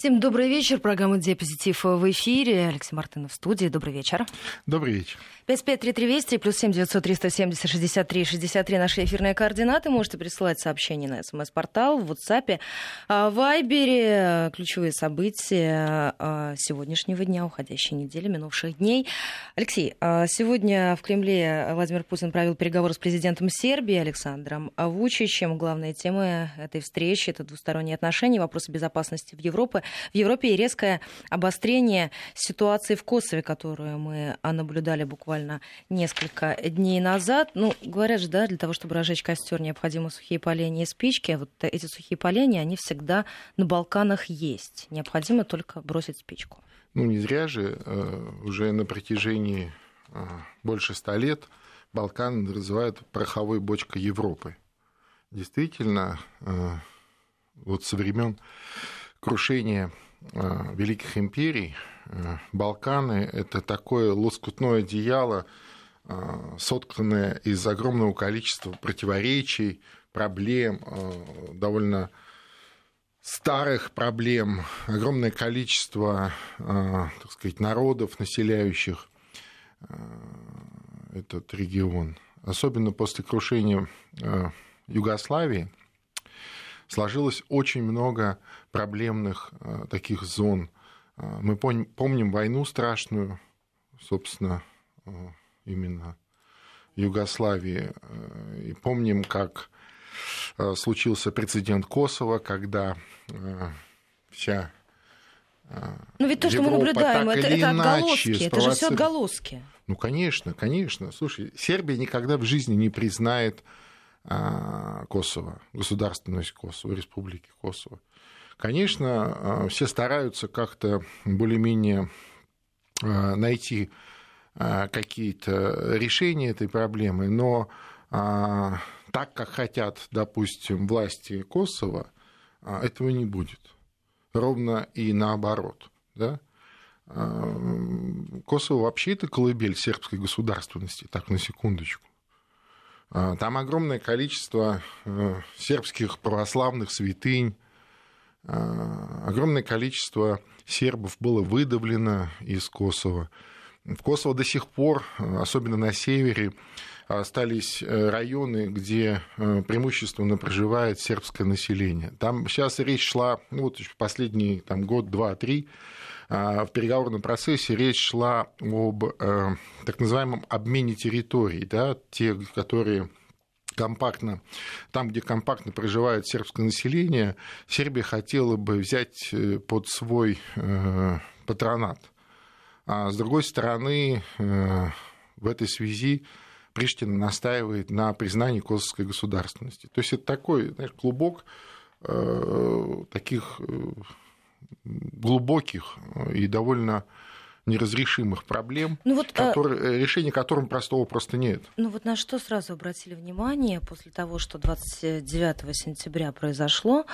Всем добрый вечер. Программа «Диапозитив» в эфире. Алексей Мартынов в студии. Добрый вечер. Добрый вечер. 553320 плюс 7 900 370 63 63 наши эфирные координаты. Можете присылать сообщения на смс-портал, в WhatsApp, а, в Вайбере. Ключевые события а, сегодняшнего дня, уходящей недели, минувших дней. Алексей, а, сегодня в Кремле Владимир Путин провел переговоры с президентом Сербии Александром Вучичем. Главная тема этой встречи – это двусторонние отношения, вопросы безопасности в Европе в Европе резкое обострение ситуации в Косове, которую мы наблюдали буквально несколько дней назад. Ну, говорят же, да, для того, чтобы разжечь костер, необходимы сухие поленья и спички. Вот эти сухие поленья, они всегда на Балканах есть. Необходимо только бросить спичку. Ну, не зря же э, уже на протяжении э, больше ста лет Балкан называют пороховой бочкой Европы. Действительно, э, вот со времен крушения э, великих империй э, Балканы – это такое лоскутное одеяло, э, сотканное из огромного количества противоречий, проблем, довольно старых проблем, огромное количество, так сказать, народов, населяющих этот регион. Особенно после крушения Югославии сложилось очень много проблемных э, таких зон. Э, мы помним войну страшную, собственно, э, именно в Югославии. И помним, как случился прецедент Косово, когда вся ну ведь то, что мы наблюдаем, это, это отголоски, это же все отголоски. Ну, конечно, конечно. Слушай, Сербия никогда в жизни не признает Косово, государственность Косово, республики Косово. Конечно, а, все стараются как-то более-менее а, найти а, какие-то решения этой проблемы, но так, как хотят, допустим, власти Косово, этого не будет. Ровно и наоборот. Да? Косово вообще это колыбель сербской государственности, так на секундочку. Там огромное количество э, сербских православных святынь, а, огромное количество сербов было выдавлено из Косово. В Косово до сих пор, особенно на севере, остались э, районы, где э, преимущественно проживает сербское население. Там сейчас речь шла, ну вот последний там, год, два, три, а, в переговорном процессе речь шла об э, так называемом обмене территорий, да, те, которые компактно, там, где компактно проживает сербское население, Сербия хотела бы взять э, под свой э, патронат. А с другой стороны, в этой связи Приштина настаивает на признании косовской государственности. То есть это такой знаешь, клубок таких глубоких и довольно неразрешимых проблем, ну вот, а которые, а... решения которым простого просто нет. Ну вот на что сразу обратили внимание после того, что 29 сентября произошло,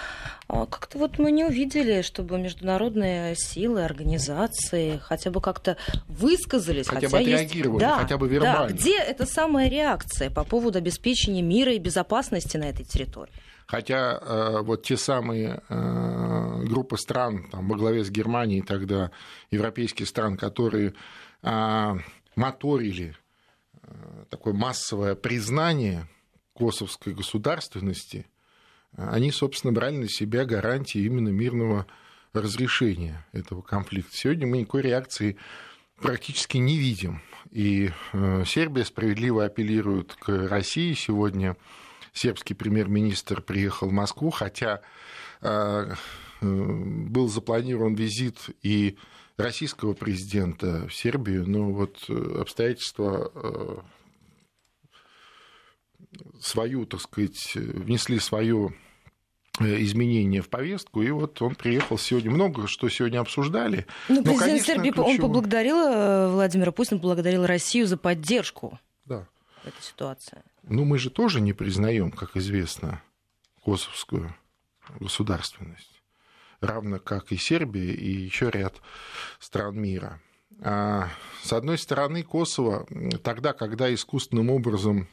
а, как-то вот мы не увидели, чтобы международные силы, организации хотя бы как-то высказались. Хотя, хотя бы отреагировали, есть... да, хотя бы вербально. Да, где эта самая реакция по поводу обеспечения мира и безопасности на этой территории? Хотя э, вот те самые э, группы стран там, во главе с Германией тогда, европейских стран, которые э, моторили такое массовое признание косовской государственности, они, собственно, брали на себя гарантии именно мирного разрешения этого конфликта. Сегодня мы никакой реакции практически не видим. И Сербия справедливо апеллирует к России сегодня сербский премьер-министр приехал в Москву, хотя э, был запланирован визит и российского президента в Сербию, но вот э, обстоятельства э, свою, так сказать, внесли свое изменения в повестку, и вот он приехал сегодня. Много что сегодня обсуждали. Ну, президент конечно, Сербии, ключевым... он поблагодарил Владимира Путина, поблагодарил Россию за поддержку да. этой ситуации. Ну, мы же тоже не признаем, как известно, косовскую государственность, равно как и Сербия и еще ряд стран мира. А, с одной стороны, Косово тогда, когда искусственным образом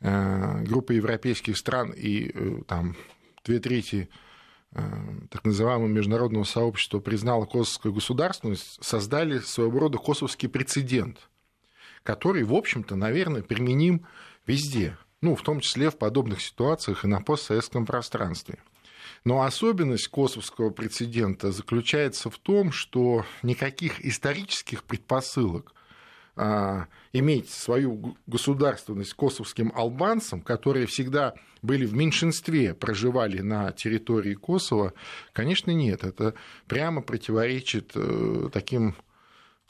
э, группа европейских стран и э, там две трети так называемого международного сообщества признало косовскую государственность, создали своего рода косовский прецедент, который, в общем-то, наверное, применим везде, ну, в том числе в подобных ситуациях и на постсоветском пространстве. Но особенность косовского прецедента заключается в том, что никаких исторических предпосылок а, иметь свою государственность косовским албанцам, которые всегда были в меньшинстве, проживали на территории Косово, конечно, нет. Это прямо противоречит э, таким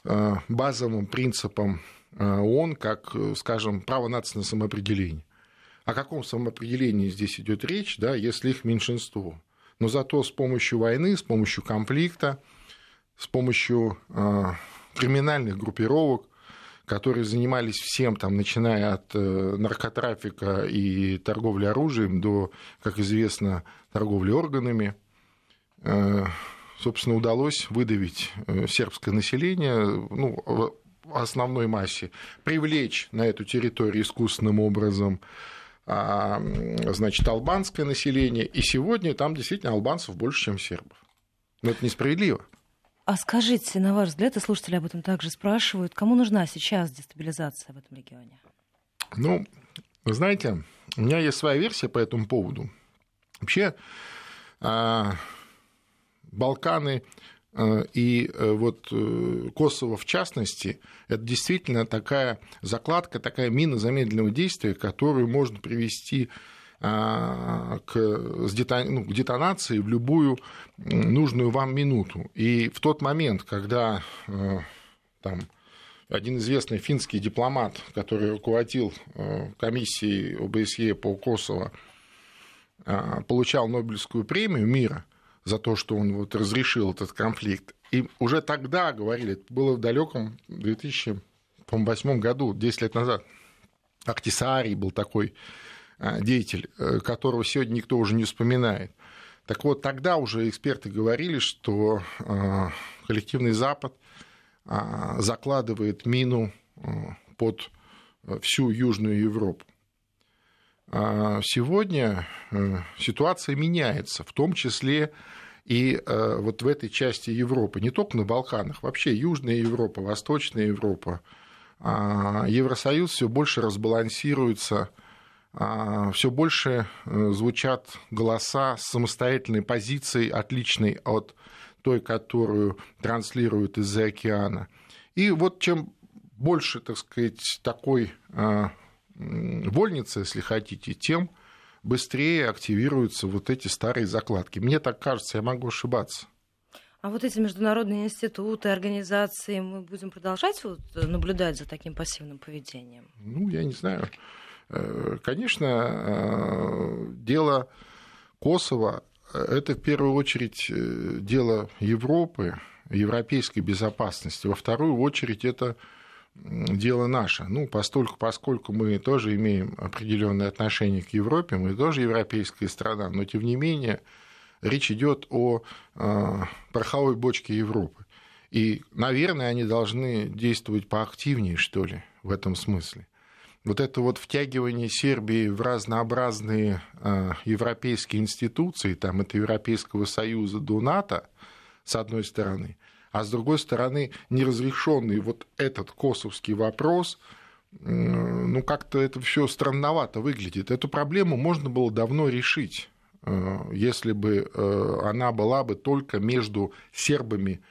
э, базовым принципам э, ООН, как, скажем, право нации на самоопределение. О каком самоопределении здесь идет речь, да, если их меньшинство? Но зато с помощью войны, с помощью конфликта, с помощью э, криминальных группировок, которые занимались всем, там, начиная от э, наркотрафика и торговли оружием до, как известно, торговли органами, э, собственно, удалось выдавить э, сербское население, ну, основной массе, привлечь на эту территорию искусственным образом а, значит, албанское население, и сегодня там действительно албанцев больше, чем сербов. Но это несправедливо. А скажите, на ваш взгляд, и слушатели об этом также спрашивают, кому нужна сейчас дестабилизация в этом регионе? Ну, вы знаете, у меня есть своя версия по этому поводу. Вообще, а, Балканы и э, вот э, Косово в частности, это действительно такая закладка, такая мина замедленного действия, которую можно привести а, к, ну, к детонации в любую нужную вам минуту. И в тот момент, когда э, там, один известный финский дипломат, который руководил э, комиссией ОБСЕ по Косово, а, получал Нобелевскую премию мира за то, что он вот разрешил этот конфликт. И уже тогда говорили, это было в далеком 2008 году, 10 лет назад, Актисарий был такой а, деятель, э, которого сегодня никто уже не вспоминает. Так вот, тогда уже эксперты говорили, что а, коллективный Запад а, закладывает мину под всю Южную Европу. Сегодня э, ситуация меняется, в том числе и э, вот в этой части Европы, не только на Балканах, вообще Южная Европа, Восточная Европа, Евросоюз все больше разбалансируется а, все больше э, звучат голоса с самостоятельной позицией, отличной от той, которую транслируют из-за океана. И вот чем больше, так сказать, такой а, вольницы, если хотите, тем быстрее активируются вот эти старые закладки. Мне так кажется, я могу ошибаться. А вот эти международные институты, организации, мы будем продолжать вот наблюдать за таким пассивным поведением? Ну, я не знаю. Э, конечно, э, дело Косово – это в первую очередь э, дело Европы, европейской безопасности. Во вторую очередь это дело наше. Ну, постольку, поскольку мы тоже имеем определенное отношение к Европе, мы тоже европейская страна, но тем не менее речь идет о пороховой бочке Европы. И, наверное, они должны действовать поактивнее, что ли, в этом смысле вот это вот втягивание Сербии в разнообразные э, европейские институции, там это Европейского Союза до НАТО, с одной стороны, а с другой стороны, неразрешенный вот этот косовский вопрос, ну как-то это все странновато выглядит. Эту проблему можно было давно решить, э, если бы э, она была бы только между сербами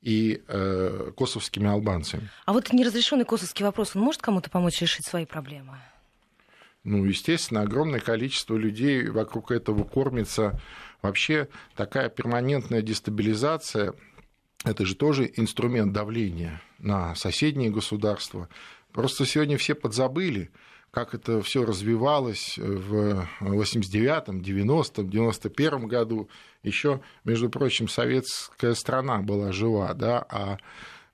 и э, косовскими албанцами. А вот неразрешенный косовский вопрос, он может кому-то помочь решить свои проблемы? Ну, естественно, огромное количество людей вокруг этого кормится. Вообще такая перманентная дестабилизация – это же тоже инструмент давления на соседние государства. Просто сегодня все подзабыли, как это все развивалось в 89-м, 90-м, 91-м году. Еще, между прочим, советская страна была жива, да, а,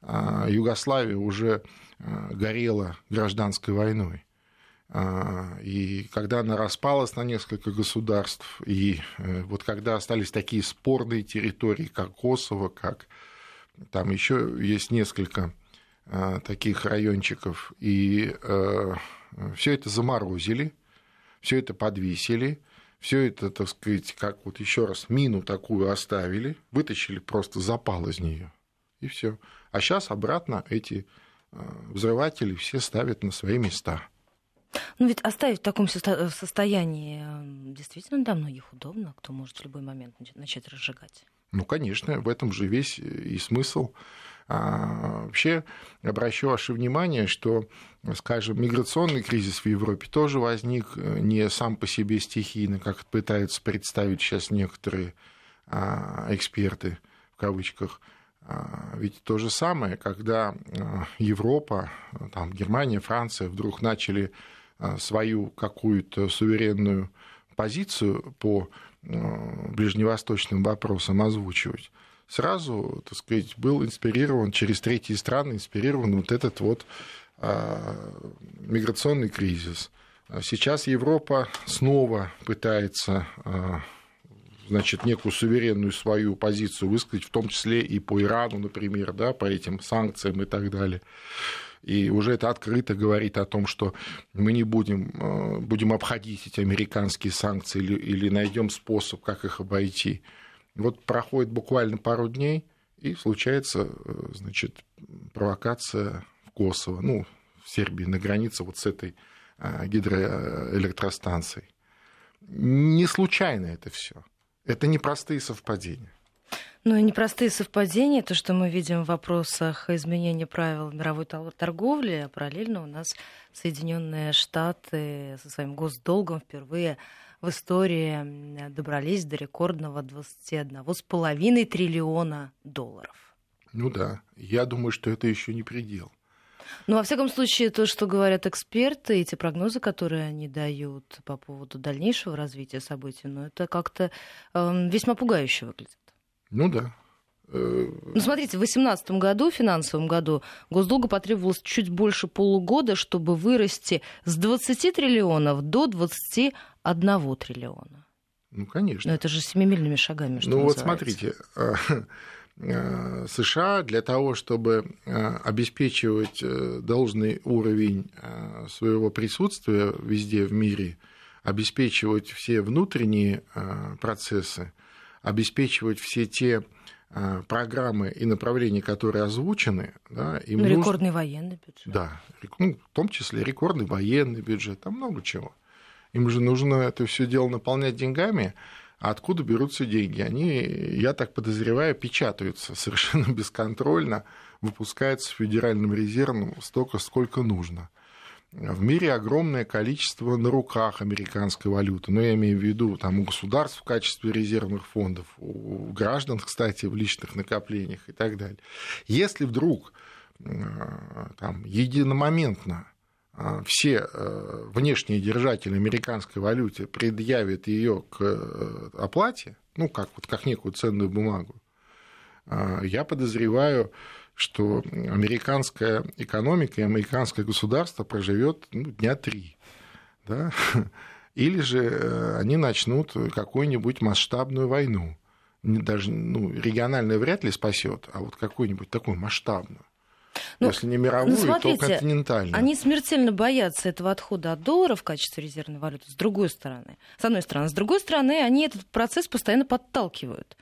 а Югославия уже а, горела гражданской войной. А, и когда она распалась на несколько государств, и э, вот когда остались такие спорные территории, как Косово, как там еще есть несколько таких райончиков, и э, все это заморозили, все это подвесили, все это, так сказать, как вот еще раз мину такую оставили, вытащили просто запал из нее, и все. А сейчас обратно эти взрыватели все ставят на свои места. Ну ведь оставить в таком состоянии действительно для многих удобно, кто может в любой момент начать разжигать. Ну, конечно, в этом же весь и смысл. А, вообще, обращу ваше внимание, что, скажем, миграционный кризис в Европе тоже возник э, не сам по себе стихийно, как пытаются представить сейчас некоторые а, эксперты, в кавычках. А, ведь то же самое, когда Европа, там, Германия, Франция вдруг начали свою какую-то суверенную позицию по ближневосточным вопросам озвучивать, сразу, так сказать, был инспирирован через третьи страны, инспирирован вот этот вот а, миграционный кризис. Сейчас Европа снова пытается а, значит, некую суверенную свою позицию высказать, в том числе и по Ирану, например, да, по этим санкциям и так далее. И уже это открыто говорит о том, что мы не будем, а, будем обходить эти американские санкции или, или найдем способ, как их обойти. Вот проходит буквально пару дней, и случается, э, значит, провокация в Косово, ну, в Сербии, на границе вот с этой а, гидроэлектростанцией. Не случайно это все. Это непростые совпадения. Ну и непростые совпадения, то, что мы видим в вопросах изменения правил мировой торговли, а параллельно у нас Соединенные Штаты со своим госдолгом впервые в истории добрались до рекордного 21,5 триллиона долларов. Ну да, я думаю, что это еще не предел. Ну, во всяком случае, то, что говорят эксперты, эти прогнозы, которые они дают по поводу дальнейшего развития событий, ну, это как-то э, весьма пугающе выглядит. Ну да, ну, смотрите, в 2018 году, в финансовом году, госдолгу потребовалось чуть больше полугода, чтобы вырасти с 20 триллионов до 21 триллиона. Ну, конечно. Но это же семимильными шагами, что Ну, называется. вот смотрите, э, э, США для того, чтобы э, обеспечивать должный уровень своего присутствия везде в мире, обеспечивать все внутренние процессы, обеспечивать все те Э, программы и направления, которые озвучены. Да, им ну, нужно... Рекордный военный бюджет. Да, ну, в том числе рекордный военный бюджет, там много чего. Им же нужно это все дело наполнять деньгами, а откуда берутся деньги? Они, я так подозреваю, печатаются совершенно бесконтрольно, выпускаются Федеральным резервом столько, сколько нужно. В мире огромное количество на руках американской валюты. Но я имею в виду там, у государств в качестве резервных фондов, у граждан, кстати, в личных накоплениях и так далее. Если вдруг э, там, единомоментно э, все э, внешние держатели американской валюты предъявят ее к оплате, ну, как, вот, как некую ценную бумагу, я подозреваю, что американская экономика и американское государство проживет ну, дня три. Да? Или же э, они начнут какую-нибудь масштабную войну. Даже ну, региональная вряд ли спасет, а вот какую-нибудь такую масштабную. Ну, Если не мировую, ну, смотрите, то континентальную. Они смертельно боятся этого отхода от доллара в качестве резервной валюты, с другой стороны. С одной стороны. С другой стороны, они этот процесс постоянно подталкивают.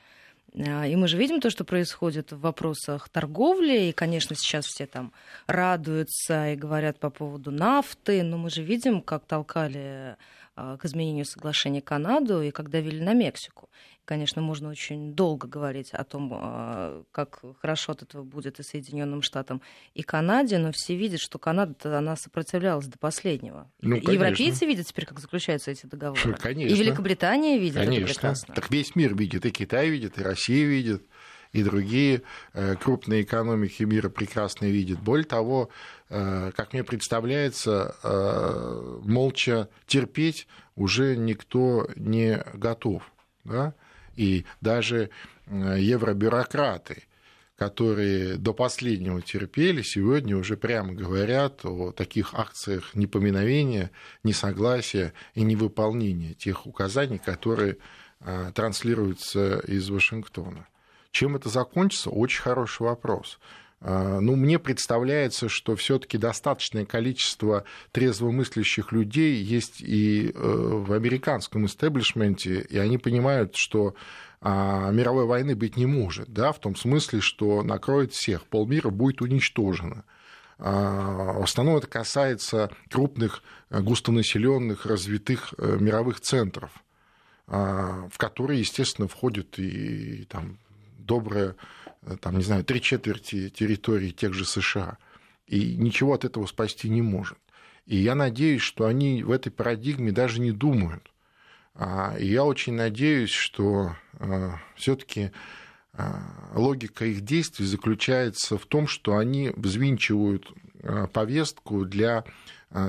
А, и мы же видим то, что происходит в вопросах торговли. И, конечно, сейчас все там радуются и говорят по поводу нафты. Но мы же видим, как толкали к изменению соглашения Канаду и как давили на Мексику. Конечно, можно очень долго говорить о том, а, как хорошо от этого будет и Соединенным Штатам, и Канаде, но все видят, что Канада она сопротивлялась до последнего. Ну, и европейцы видят теперь, как заключаются эти договоры. Конечно. И Великобритания видит конечно. это прекрасно. Так весь мир видит, и Китай видит, и Россия видит и другие э, крупные экономики мира прекрасно видят. Более того, э, как мне представляется, э, молча терпеть уже никто не готов. Да? И даже евробюрократы, которые до последнего терпели, сегодня уже прямо говорят о таких акциях непоминовения, несогласия и невыполнения тех указаний, которые транслируются из Вашингтона. Чем это закончится? Очень хороший вопрос. ну, мне представляется, что все-таки достаточное количество трезвомыслящих людей есть и в американском истеблишменте, и они понимают, что мировой войны быть не может, да, в том смысле, что накроет всех, полмира будет уничтожено. А, в основном это касается крупных, э, густонаселенных, развитых э, мировых центров, а, в которые, естественно, входят и там, добрые, э, там, не знаю, три четверти территории тех же США. И ничего от этого спасти не может. И я надеюсь, что они в этой парадигме даже не думают. А, и я очень надеюсь, что все-таки а, логика их действий заключается в том, что они взвинчивают повестку для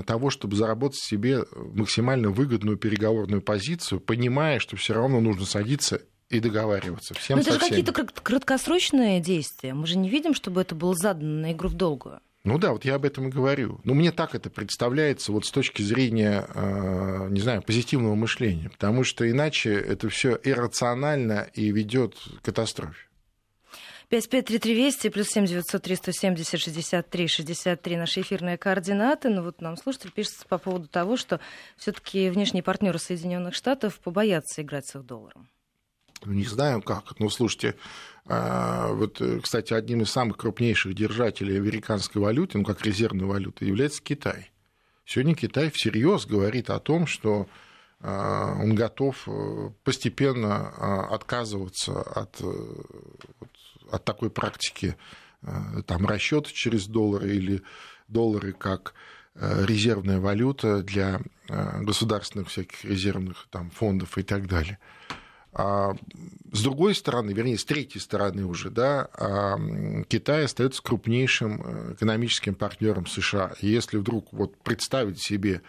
того, чтобы заработать себе максимально выгодную переговорную позицию, понимая, что все равно нужно садиться и договариваться. Всем Но это же какие-то краткосрочные действия. Мы же не видим, чтобы это было задано на игру в долгую. Ну да, вот я об этом и говорю. Но мне так это представляется вот с точки зрения, э, не знаю, позитивного мышления, потому что иначе это все иррационально и ведет к катастрофе. 553320 плюс 7 903 170 63 63 наши эфирные координаты. Ну вот нам слушатель пишет по поводу того, что все-таки внешние партнеры Соединенных Штатов побоятся играть с их долларом. Ну, не знаю как. Ну, слушайте, а, вот, э, кстати, одним из самых крупнейших держателей американской валюты, ну, как резервной валюты, является Китай. Сегодня Китай всерьез говорит о том, что а, он готов э, постепенно а, отказываться от, э, от такой практики там, расчета через доллары или доллары как резервная валюта для государственных всяких резервных там, фондов и так далее. А с другой стороны, вернее, с третьей стороны уже, да, а, Китай остается крупнейшим э, экономическим партнером США. И если вдруг вот представить себе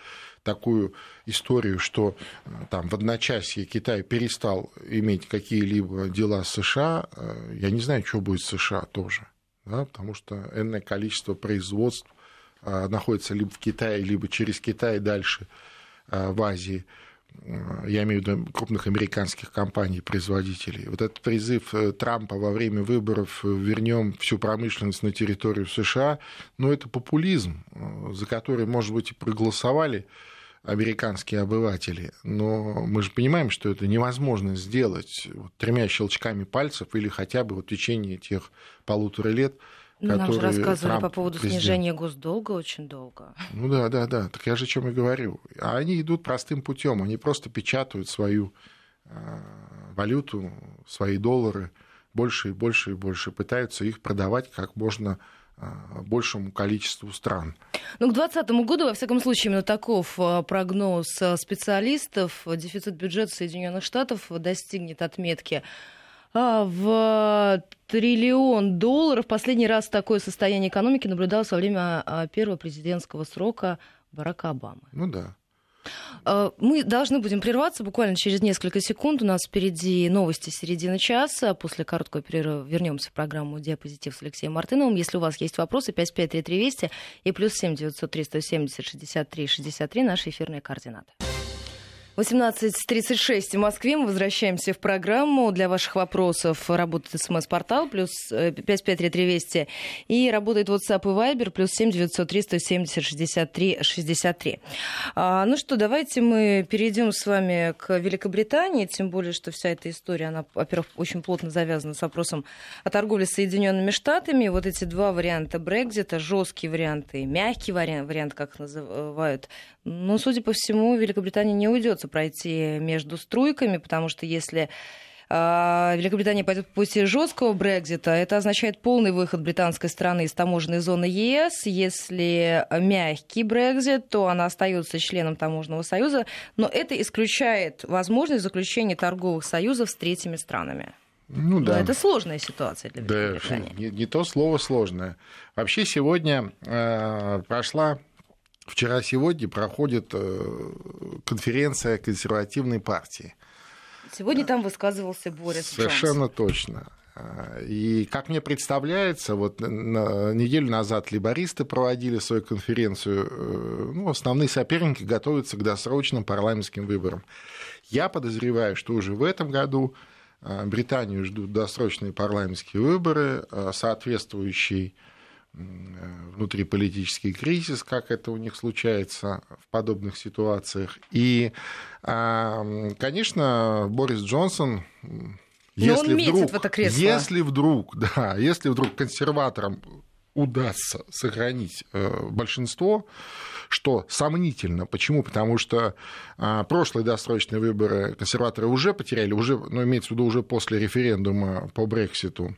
такую историю, что э, там в одночасье Китай перестал иметь какие-либо дела с США, э, я не знаю, что будет с США тоже, да, потому что энное количество производств находится либо в Китае, либо через Китай дальше в Азии я имею в виду крупных американских компаний, производителей. Вот этот призыв э, Трампа во время выборов э, «вернем всю промышленность на территорию США», ну, это популизм, э, за который, может быть, и проголосовали американские обыватели, но мы же понимаем, что это невозможно сделать вот, тремя щелчками пальцев или хотя бы вот в течение тех полутора лет, ну, Нам же рассказывали Трамп, по поводу президент. снижения госдолга очень долго. Ну да, да, да. Так я же о чем и говорю. А они идут простым путем. Они просто печатают свою э, валюту, свои доллары больше и больше и больше, пытаются их продавать как можно э, большему количеству стран. Ну, к 2020 году, во всяком случае, именно таков э, прогноз специалистов. Дефицит бюджета Соединенных Штатов достигнет отметки в триллион долларов. Последний раз такое состояние экономики наблюдалось во время а, первого президентского срока Барака Обамы. Ну да. А, мы должны будем прерваться буквально через несколько секунд. У нас впереди новости середины часа. После короткого перерыва вернемся в программу «Диапозитив» с Алексеем Мартыновым. Если у вас есть вопросы, 553320 и плюс 7 903 170 63 63 наши эфирные координаты. 18.36 в Москве. Мы возвращаемся в программу. Для ваших вопросов работает смс-портал плюс 553320 э, и работает WhatsApp и Viber плюс 7 903 170 63 63. А, ну что, давайте мы перейдем с вами к Великобритании, тем более, что вся эта история, она, во-первых, очень плотно завязана с вопросом о торговле с Соединенными Штатами. Вот эти два варианта Брекзита, жесткий вариант и мягкий вариант, вариант, как называют. Но, судя по всему, Великобритания не уйдет придется пройти между струйками, потому что если а, Великобритания пойдет по пути жесткого Брекзита, это означает полный выход британской страны из таможенной зоны ЕС. Если мягкий Брекзит, то она остается членом таможенного союза, но это исключает возможность заключения торговых союзов с третьими странами. Ну да. Но это сложная ситуация для Великобритании. Да, не, не то слово сложное. Вообще сегодня э, прошла Вчера-сегодня проходит э, конференция консервативной партии. Сегодня там высказывался Борис Совершенно Джонс. точно. И как мне представляется, вот неделю назад либористы проводили свою конференцию, э, ну, основные соперники готовятся к досрочным парламентским выборам. Я подозреваю, что уже в этом году э, Британию ждут досрочные парламентские выборы, соответствующий внутриполитический кризис, как это у них случается в подобных ситуациях. И, конечно, Борис Джонсон если он вдруг, в это кресло. Если вдруг, да, если вдруг консерваторам удастся сохранить э, большинство, что сомнительно. Почему? Потому что э, прошлые досрочные выборы консерваторы уже потеряли, уже, ну, имеется в виду уже после референдума по Брекситу,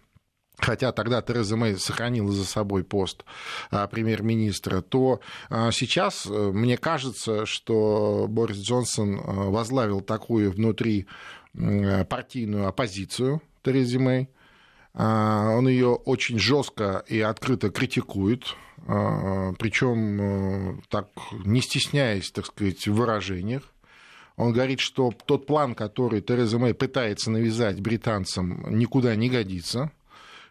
хотя тогда Тереза Мэй сохранила за собой пост а, премьер-министра, то а, сейчас э, мне кажется, что Борис Джонсон возглавил такую внутри партийную оппозицию Терезе Мэй, а, он ее очень жестко и открыто критикует, причем э, так не стесняясь, так сказать, в выражениях. Он говорит, что тот план, который Тереза Мэй пытается навязать британцам, никуда не годится,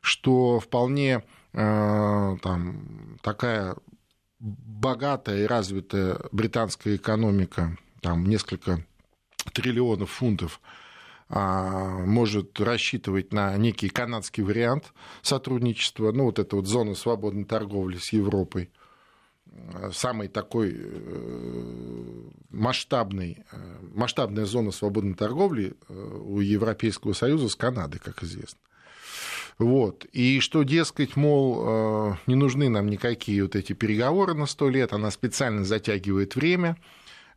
что вполне э, там, такая богатая и развитая британская экономика, там несколько триллионов фунтов, а, может рассчитывать на некий канадский вариант сотрудничества, ну вот эта вот зона свободной торговли с Европой, самый такой э, масштабный, э, масштабная зона свободной торговли у Европейского Союза с Канадой, как известно. Вот. И что, дескать, мол, не нужны нам никакие вот эти переговоры на сто лет, она специально затягивает время –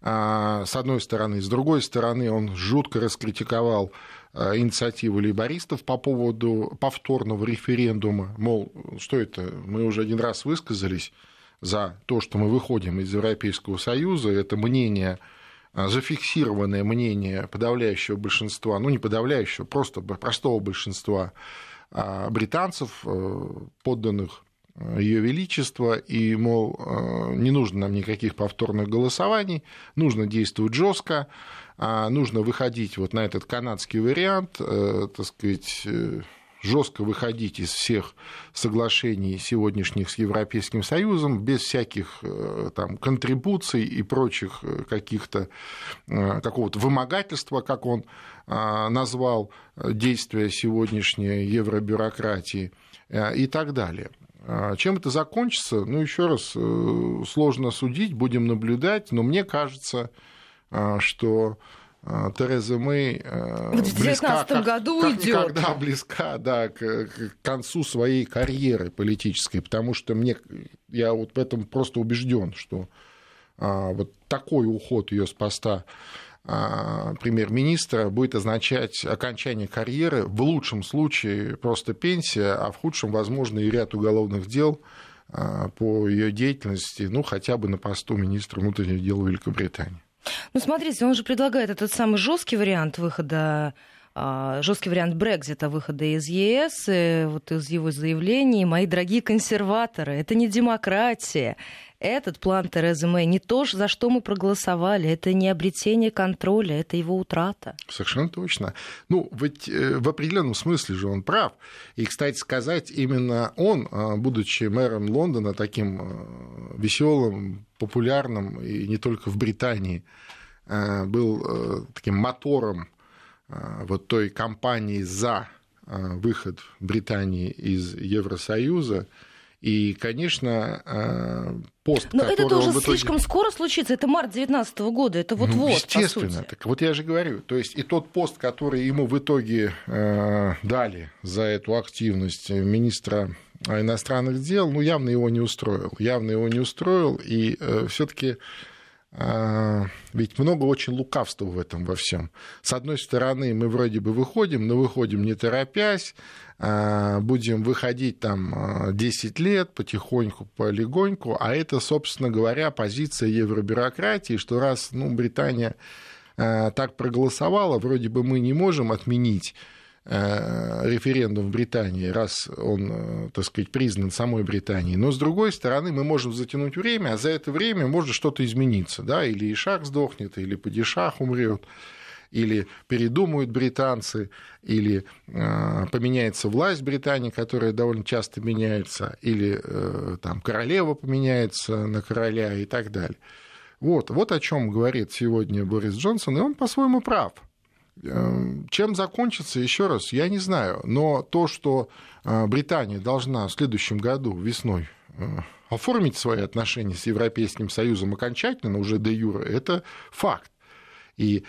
а, с одной стороны. С другой стороны, он жутко раскритиковал а, инициативу лейбористов по поводу повторного референдума. Мол, что это, мы уже один раз высказались за то, что мы выходим из Европейского Союза, это мнение а, зафиксированное мнение подавляющего большинства, ну не подавляющего, просто простого большинства британцев, э, подданных ее Величество, и, мол, э, не нужно нам никаких повторных голосований, нужно действовать жестко, а нужно выходить вот на этот канадский вариант, э, так сказать, э, жестко выходить из всех соглашений сегодняшних с Европейским Союзом без всяких там контрибуций и прочих каких-то какого-то вымогательства, как он назвал действия сегодняшней евробюрократии и так далее. Чем это закончится, ну, еще раз, э, сложно судить, будем наблюдать, но мне кажется, что Тереза Мэй э, в 2019 году как уйдет. Когда близка да, к, к концу своей карьеры политической, потому что мне, я вот в этом просто убежден, что а, вот такой уход ее с поста а, премьер-министра будет означать окончание карьеры, в лучшем случае просто пенсия, а в худшем, возможно, и ряд уголовных дел а, по ее деятельности, ну, хотя бы на посту министра внутренних дел Великобритании. Ну, смотрите, он же предлагает этот самый жесткий вариант выхода а, жесткий вариант Брекзита, выхода из ЕС, и вот из его заявлений, мои дорогие консерваторы, это не демократия, этот план Терезы Мэй не то, за что мы проголосовали, это не обретение контроля, это его утрата. Совершенно точно. Ну, ведь э, в определенном смысле же он прав. И, кстати сказать, именно он, а, будучи мэром Лондона, таким а, веселым, популярным, и не только в Британии, был э, таким мотором вот той кампании за выход Британии из Евросоюза. И, конечно, а, пост, Но это уже итоге... слишком скоро случится. Это март 2019 года. Это вот-вот, ну, Естественно. Так вот я же говорю. То есть и тот пост, который ему в итоге э, дали за эту активность министра иностранных дел, ну, явно его не устроил. Явно его не устроил. И э, все-таки а, ведь много очень лукавства в этом во всем. С одной стороны, мы вроде бы выходим, но выходим не торопясь, а, будем выходить там 10 а, лет потихоньку, полегоньку, а это, собственно говоря, позиция евробюрократии, что раз ну, Британия так проголосовала, вроде бы мы не можем отменить референдум в Британии, раз он, э, так сказать, признан самой Британией. Но, с другой стороны, мы можем затянуть время, а за это время может что-то измениться. Да? Или Ишак сдохнет, или Падишах умрет, или передумают британцы, или э, поменяется власть Британии, которая довольно часто меняется, или там, королева поменяется на короля и так далее. Вот, вот о чем говорит сегодня Борис Джонсон, и он по-своему прав. Эм, чем закончится, еще раз, я не знаю. Но то, что э, Британия должна в следующем году, весной оформить свои отношения с Европейским Союзом окончательно, уже до юра, это факт. И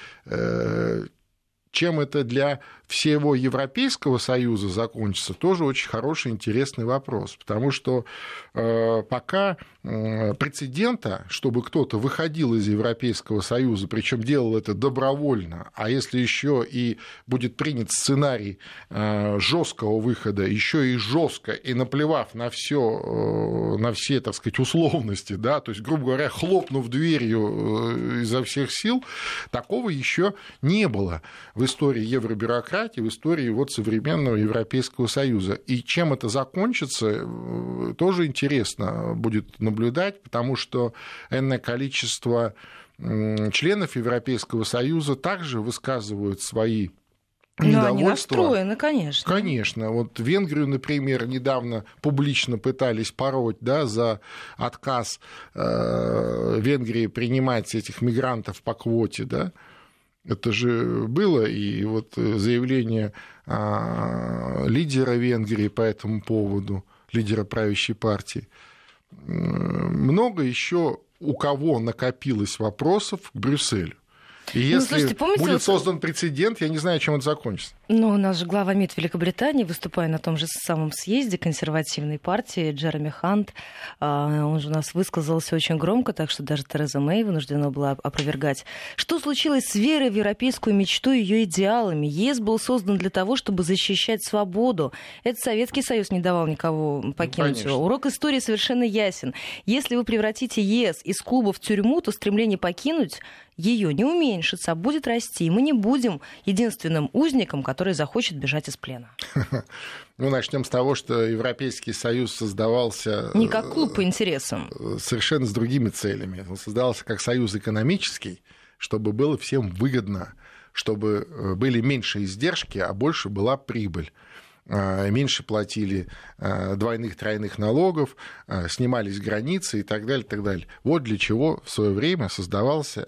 чем это для всего Европейского Союза закончится, тоже очень хороший, интересный вопрос. Потому что э, пока э, прецедента, чтобы кто-то выходил из Европейского Союза, причем делал это добровольно, а если еще и будет принят сценарий э, жесткого выхода, еще и жестко, и наплевав на все, э, на все, так сказать, условности, да, то есть, грубо говоря, хлопнув дверью э, изо всех сил, такого еще не было в истории евробюрократии, в истории вот современного Европейского Союза. И чем это закончится, э, тоже интересно будет наблюдать, потому что энное количество членов Европейского Союза также высказывают свои недовольство. они настроены, конечно. Конечно. Вот Венгрию, например, недавно публично пытались пороть да, за отказ э, Венгрии принимать этих мигрантов по квоте. Да? Это же было, и вот заявление а, лидера Венгрии по этому поводу, лидера правящей партии. Много еще у кого накопилось вопросов к Брюсселю. И ну, если слушайте, помните, будет создан прецедент, я не знаю, чем это закончится. Ну, у нас же глава МИД Великобритании, выступая на том же самом съезде консервативной партии, Джереми Хант, а, он же у нас высказался очень громко, так что даже Тереза Мэй вынуждена была опровергать. Что случилось с верой в европейскую мечту и ее идеалами? ЕС был создан для того, чтобы защищать свободу. Это Советский Союз не давал никого покинуть ну, его. Урок истории совершенно ясен. Если вы превратите ЕС из клуба в тюрьму, то стремление покинуть ее не уменьшится, а будет расти. И мы не будем единственным узником, который захочет бежать из плена. Ну, начнем с того, что Европейский Союз создавался... Не как клуб по интересам. Э, совершенно с другими целями. Он создавался как союз экономический, чтобы было всем выгодно, чтобы э, были меньше издержки, а больше была прибыль э, меньше платили двойных, тройных налогов, снимались границы и так далее, и так далее. Вот для чего в свое время создавался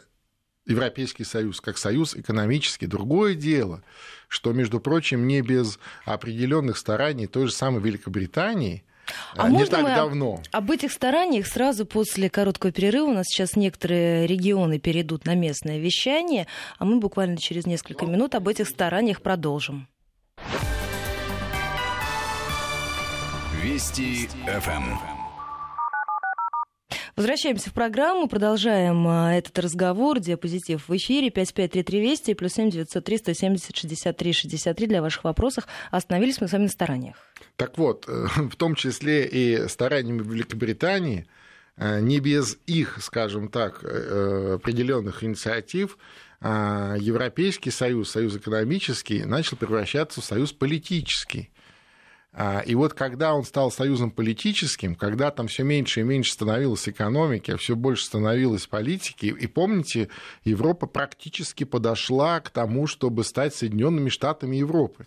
Европейский Союз как союз экономический. Другое дело, что, между прочим, не без определенных стараний той же самой Великобритании, а не можно так мы давно. Об этих стараниях сразу после короткого перерыва у нас сейчас некоторые регионы перейдут на местное вещание, а мы буквально через несколько минут об этих стараниях продолжим. Вести ФМ. Возвращаемся в программу, продолжаем а, этот разговор. Диапозитив в эфире 553320 и плюс 7 903 170 63 63 для ваших вопросов. Остановились мы с вами на стараниях. Так вот, э, в том числе и стараниями Великобритании, э, не без их, скажем так, э, определенных инициатив, а, Европейский союз, союз экономический, начал превращаться в союз политический. А, и вот когда он стал союзом политическим, когда там все меньше и меньше становилось экономики, а все больше становилось политики, и помните, Европа практически подошла к тому, чтобы стать Соединенными Штатами Европы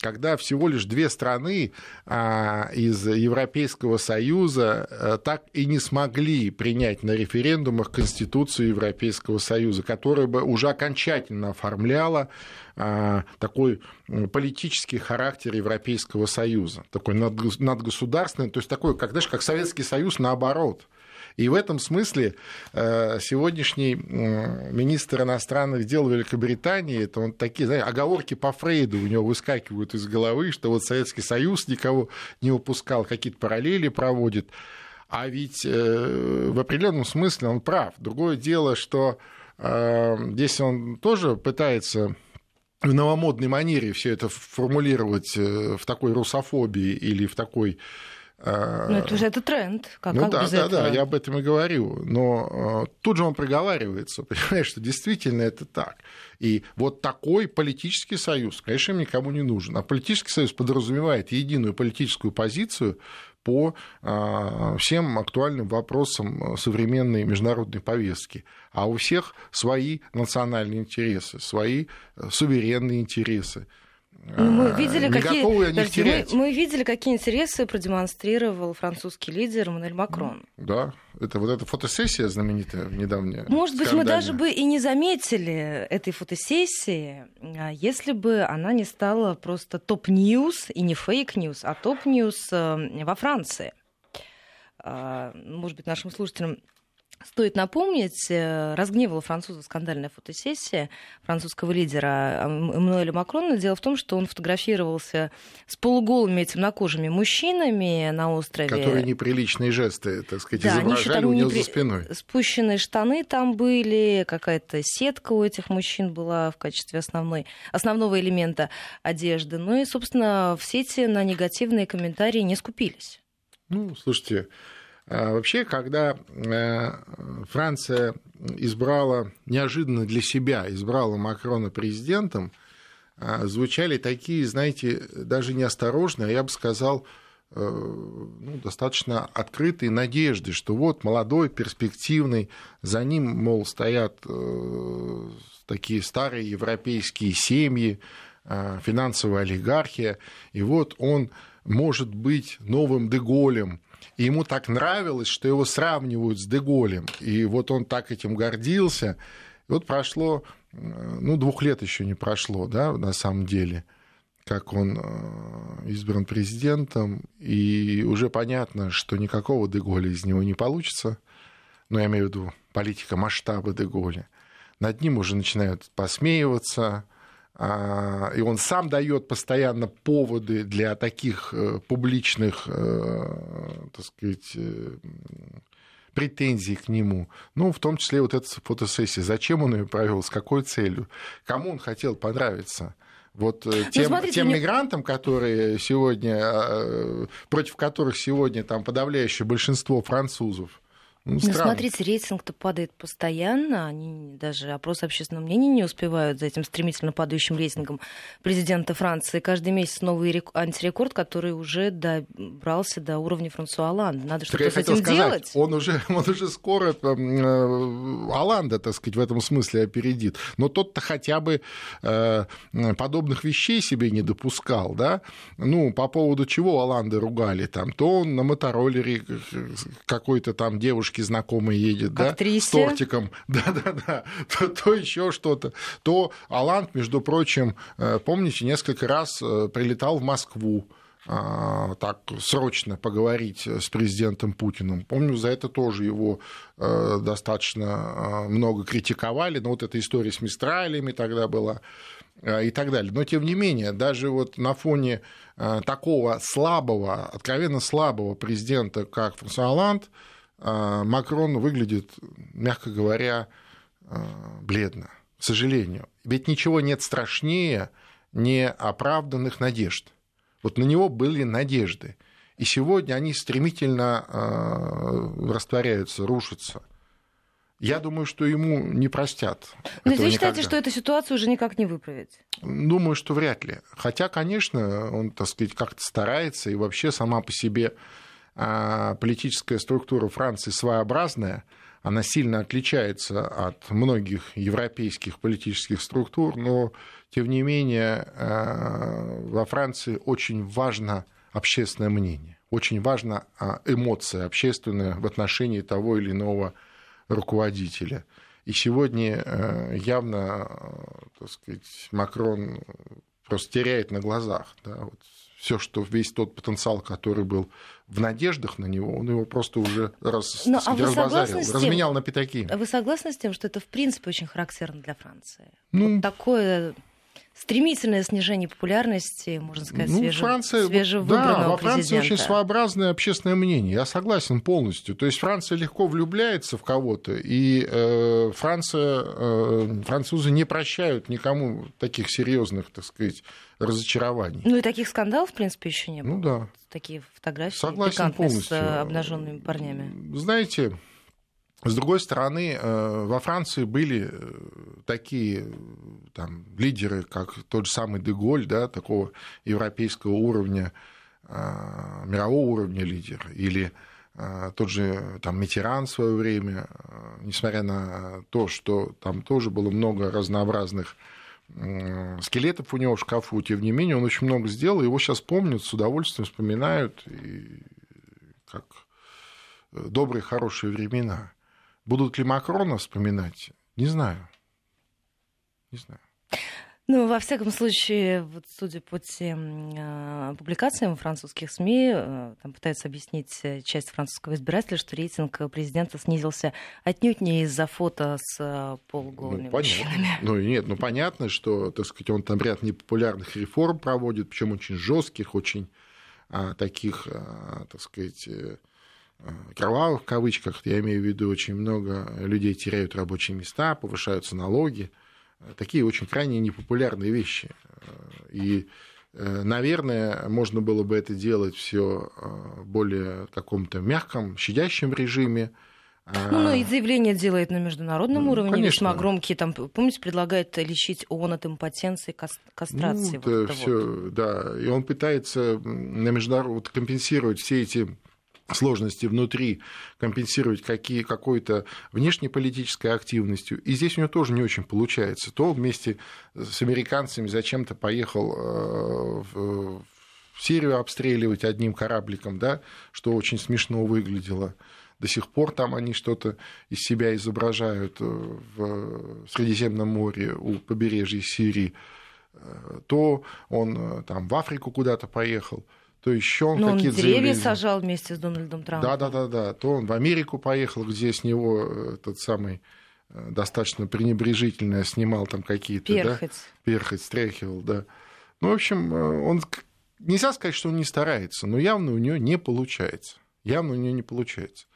когда всего лишь две страны а, из Европейского Союза а, так и не смогли принять на референдумах Конституцию Европейского Союза, которая бы уже окончательно оформляла а, такой политический характер Европейского Союза, такой надгосударственный, то есть такой, как, знаешь, как Советский Союз наоборот – и в этом смысле э, сегодняшний министр иностранных дел Великобритании, это он такие, знаете, оговорки по Фрейду у него выскакивают из головы, что вот Советский Союз никого не упускал, какие-то параллели проводит. А ведь э, в определенном смысле он прав. Другое дело, что э, здесь он тоже пытается в новомодной манере все это формулировать в такой русофобии или в такой ну, это уже это тренд. Как, ну как да, без да, этого? да, я об этом и говорю. Но э, тут же он проговаривается, понимаешь, что действительно это так. И вот такой политический союз, конечно, никому не нужен. А политический союз подразумевает единую политическую позицию по э, всем актуальным вопросам современной международной повестки. А у всех свои национальные интересы, свои э, суверенные интересы. Ну, мы видели, не какие... Подожди, мы, мы видели, какие интересы продемонстрировал французский лидер Эммануэль Макрон. Да, это вот эта фотосессия знаменитая недавняя. Может быть, мы даже бы и не заметили этой фотосессии, а если бы она не стала просто top news, и не fake news, а top news э, во Франции. может быть, нашим слушателям Стоит напомнить, э, разгневала француза скандальная фотосессия французского лидера Эммануэля Макрона. Дело в том, что он фотографировался с полуголыми темнокожими мужчинами на острове. Которые неприличные жесты, так сказать, да, изображали у него непри... за спиной. Спущенные штаны там были, какая-то сетка у этих мужчин была в качестве основной, основного элемента одежды. Ну и, собственно, в сети на негативные комментарии не скупились. Ну, слушайте, вообще, когда э, Франция избрала, неожиданно для себя избрала Макрона президентом, а, звучали такие, знаете, даже неосторожные, а я бы сказал, э, ну, достаточно открытые надежды, что вот молодой, перспективный, за ним, мол, стоят э, такие старые европейские семьи, финансовая олигархия, и вот он может быть новым Деголем, и ему так нравилось, что его сравнивают с Деголем. И вот он так этим гордился. И вот прошло, ну, двух лет еще не прошло, да, на самом деле, как он э, избран президентом, и уже понятно, что никакого Деголя из него не получится. Но я имею в виду политика масштаба Деголя. Над ним уже начинают посмеиваться, и он сам дает постоянно поводы для таких э, публичных, э, так сказать, э, претензий к нему. Ну, в том числе вот эта фотосессия. Зачем он ее провел, с какой целью, кому он хотел понравиться. Вот ну, тем, смотрите, тем мигрантам, которые сегодня, против которых сегодня там подавляющее большинство французов, ну, ну смотрите, рейтинг-то падает постоянно. Они даже опрос общественного мнения не успевают за этим стремительно падающим рейтингом президента Франции. Каждый месяц новый антирекорд, который уже добрался до уровня Франсуа Оланда. Надо что-то с этим сказать, делать. Он уже, он уже скоро э, Оланда, так сказать, в этом смысле опередит. Но тот-то хотя бы э, подобных вещей себе не допускал. Да? Ну, по поводу чего Оланды ругали там, то он на мотороллере какой-то там девушки девушки знакомой едет, да, с тортиком, да-да-да, то, то еще что-то, то Алант, между прочим, э, помните, несколько раз э, прилетал в Москву, а, так срочно поговорить с президентом Путиным. Помню, за это тоже его э, достаточно много критиковали, но вот эта история с Мистралями тогда была и так далее. Но, тем не менее, даже вот на фоне такого слабого, откровенно слабого президента, как Франсуа Оланд, а, Макрон выглядит, мягко говоря, а, бледно, к сожалению. Ведь ничего нет страшнее неоправданных надежд. Вот на него были надежды. И сегодня они стремительно а, растворяются, рушатся. Я думаю, что ему не простят. Но вы считаете, что эту ситуацию уже никак не выправить? Думаю, что вряд ли. Хотя, конечно, он, так сказать, как-то старается, и вообще сама по себе а политическая структура Франции своеобразная, она сильно отличается от многих европейских политических структур, но, тем не менее, а, во Франции очень важно общественное мнение, очень важна эмоция общественная в отношении того или иного руководителя. И сегодня э, явно, так сказать, Макрон просто теряет на глазах. Да, вот все, что весь тот потенциал, который был в надеждах на него, он его просто уже раз, Но, ну, сказать, а разбазарил, тем, разменял на пятаки. А вы согласны с тем, что это в принципе очень характерно для Франции? Ну, вот такое стремительное снижение популярности, можно сказать, ну, свеже, Франция, свежевыбранного Да, во Франции очень своеобразное общественное мнение. Я согласен полностью. То есть Франция легко влюбляется в кого-то, и э, Франция, э, французы не прощают никому таких серьезных, так сказать, разочарований. Ну и таких скандалов, в принципе, еще не было. Ну да. Такие фотографии Согласен полностью. с э, обнаженными парнями. Знаете, с другой стороны, э, во Франции были э, такие там, лидеры, как тот же самый Деголь, да, такого европейского уровня, э, мирового уровня лидер, или тот же там, Митеран в свое время, несмотря на то, что там тоже было много разнообразных скелетов у него в шкафу, тем не менее, он очень много сделал, его сейчас помнят, с удовольствием вспоминают, и как добрые, хорошие времена. Будут ли Макрона вспоминать? Не знаю. Не знаю. Ну, во всяком случае, вот судя по тем э, публикациям французских СМИ, э, там пытаются объяснить э, часть французского избирателя, что рейтинг президента снизился отнюдь не из-за фото с э, полуголыми ну, мужчинами. Ну, нет, ну, понятно, что, так сказать, он там ряд непопулярных реформ проводит, причем очень жестких, очень а, таких, а, так сказать, э, кровавых в кавычках, я имею в виду, очень много людей теряют рабочие места, повышаются налоги такие очень крайне непопулярные вещи. И, э, наверное, можно было бы это делать все э, более каком-то мягком, щадящем режиме. А ну, ну и заявление делает на международном ну, уровне, конечно. весьма громкие. Там, помните, предлагает лечить ООН от импотенции, кастрации. Ну, вот все, вот. да. И он пытается на международ... компенсировать все эти сложности внутри компенсировать какие, какой-то внешнеполитической активностью. И здесь у него тоже не очень получается. То вместе с американцами зачем-то поехал э, в Сирию обстреливать одним корабликом, да, что очень смешно выглядело. До сих пор там они что-то из себя изображают э, в Средиземном море у побережья Сирии. Э, то он там в Африку куда-то поехал то еще он какие-то он деревья заявления... сажал вместе с Дональдом Трампом. Да, да, да, да. То он в Америку поехал, где с него э, тот самый э, достаточно пренебрежительно снимал там какие-то... Перхоть. Да? Перхоть, стряхивал, да. Ну, в общем, э, он... Нельзя сказать, что он не старается, но явно у него не получается. Явно у него не получается.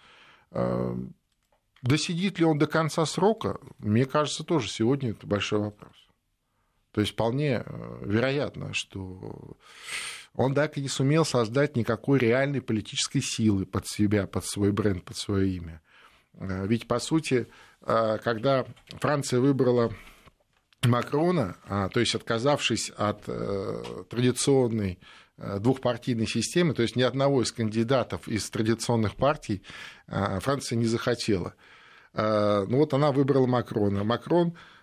Досидит ли он до конца срока, мне кажется, тоже сегодня это большой вопрос. То есть вполне вероятно, что он так и не сумел создать никакой реальной политической силы под себя, под свой бренд, под свое имя. Э, ведь, по сути, э, когда Франция выбрала Макрона, а, то есть отказавшись от э, традиционной двухпартийной системы, то есть ни одного из кандидатов из традиционных партий Франция не захотела. Ну вот она выбрала Макрона. Макрон а,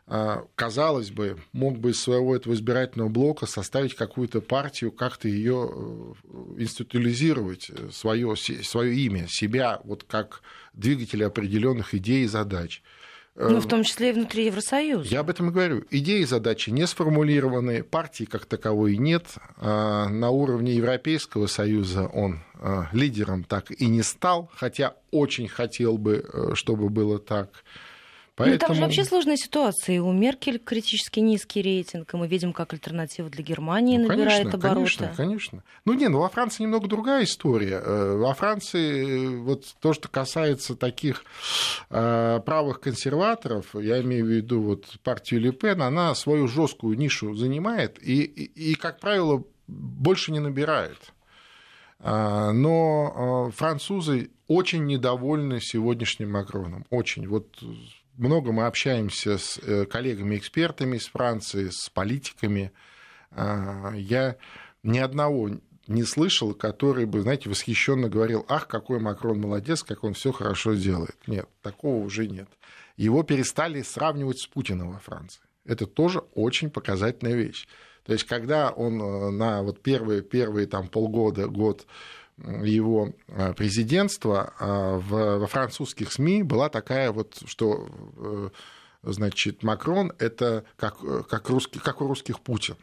казалось бы, мог бы из своего этого избирательного блока составить какую-то партию, как-то ее э, институализировать, э, свое, свое имя, себя, вот как двигателя определенных идей и задач. Ну, в том числе и внутри Евросоюза. Я об этом и говорю. Идеи и задачи не сформулированы, партии как таковой нет. А, на уровне Европейского Союза он а, лидером так и не стал, хотя очень хотел бы, э, чтобы было так. Поэтому... Ну, там же вообще сложная ситуация. И у Меркель критически низкий рейтинг, и мы видим, как альтернатива для Германии ну, набирает конечно, обороты. Конечно, конечно. Ну, не, ну во Франции немного другая история. Э, во Франции э, вот то, что касается таких э, правых консерваторов, я имею в виду вот партию Ле Пен, она свою жесткую нишу занимает и, и, и как правило, больше не набирает. Но французы очень недовольны сегодняшним Макроном. Очень. Вот много мы общаемся с э, коллегами-экспертами из Франции, с политиками. А, я ни одного не слышал, который бы, знаете, восхищенно говорил, ах, какой Макрон молодец, как он все хорошо делает. Нет, такого уже нет. Его перестали сравнивать с Путиным во Франции. Это тоже очень показательная вещь. То есть, когда он э, на вот первые, первые там, полгода, год его э, президентства а, во французских СМИ была такая вот, что э, значит, Макрон это как, как, русский, как у русских Путин.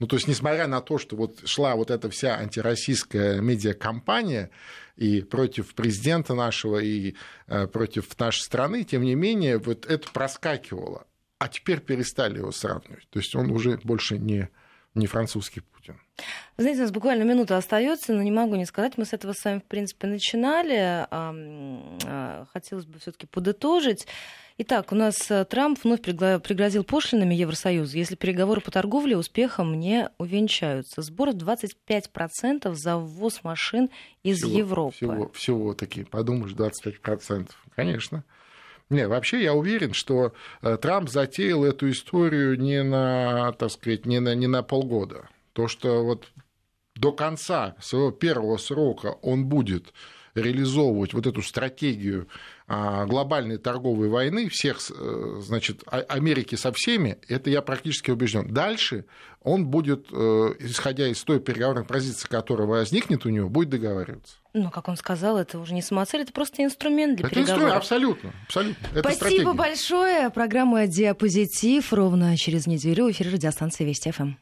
Ну, то есть, несмотря на то, что вот шла вот эта вся антироссийская медиакомпания и против президента нашего, и э, против нашей страны, тем не менее, вот это проскакивало. А теперь перестали его сравнивать. То есть он уже больше не, не французский Путин. Знаете, у нас буквально минута остается, но не могу не сказать. Мы с этого с вами, в принципе, начинали. А, хотелось бы все-таки подытожить. Итак, у нас э, Трамп вновь пригрозил пошлинами Евросоюзу, если переговоры по торговле успехом не увенчаются. Сбор 25% за ввоз машин из всего, Европы. Всего, всего таки, подумаешь, 25%. Конечно. Не, вообще я уверен, что э, Трамп затеял эту историю не на, так сказать, не на, не на полгода. То, что вот до конца своего первого срока он будет реализовывать вот эту стратегию а, глобальной торговой войны, всех, э, значит, Америки со всеми, это я практически убежден. Дальше он будет, э, исходя из той переговорной позиции, которая возникнет у него, будет договариваться. Ну, как он сказал, это уже не самоцель, это просто инструмент для это переговоров. Инструмент, абсолютно, абсолютно. Это Спасибо стратегия. большое. Программа «Диапозитив» ровно через неделю в эфире радиостанции Вести ФМ.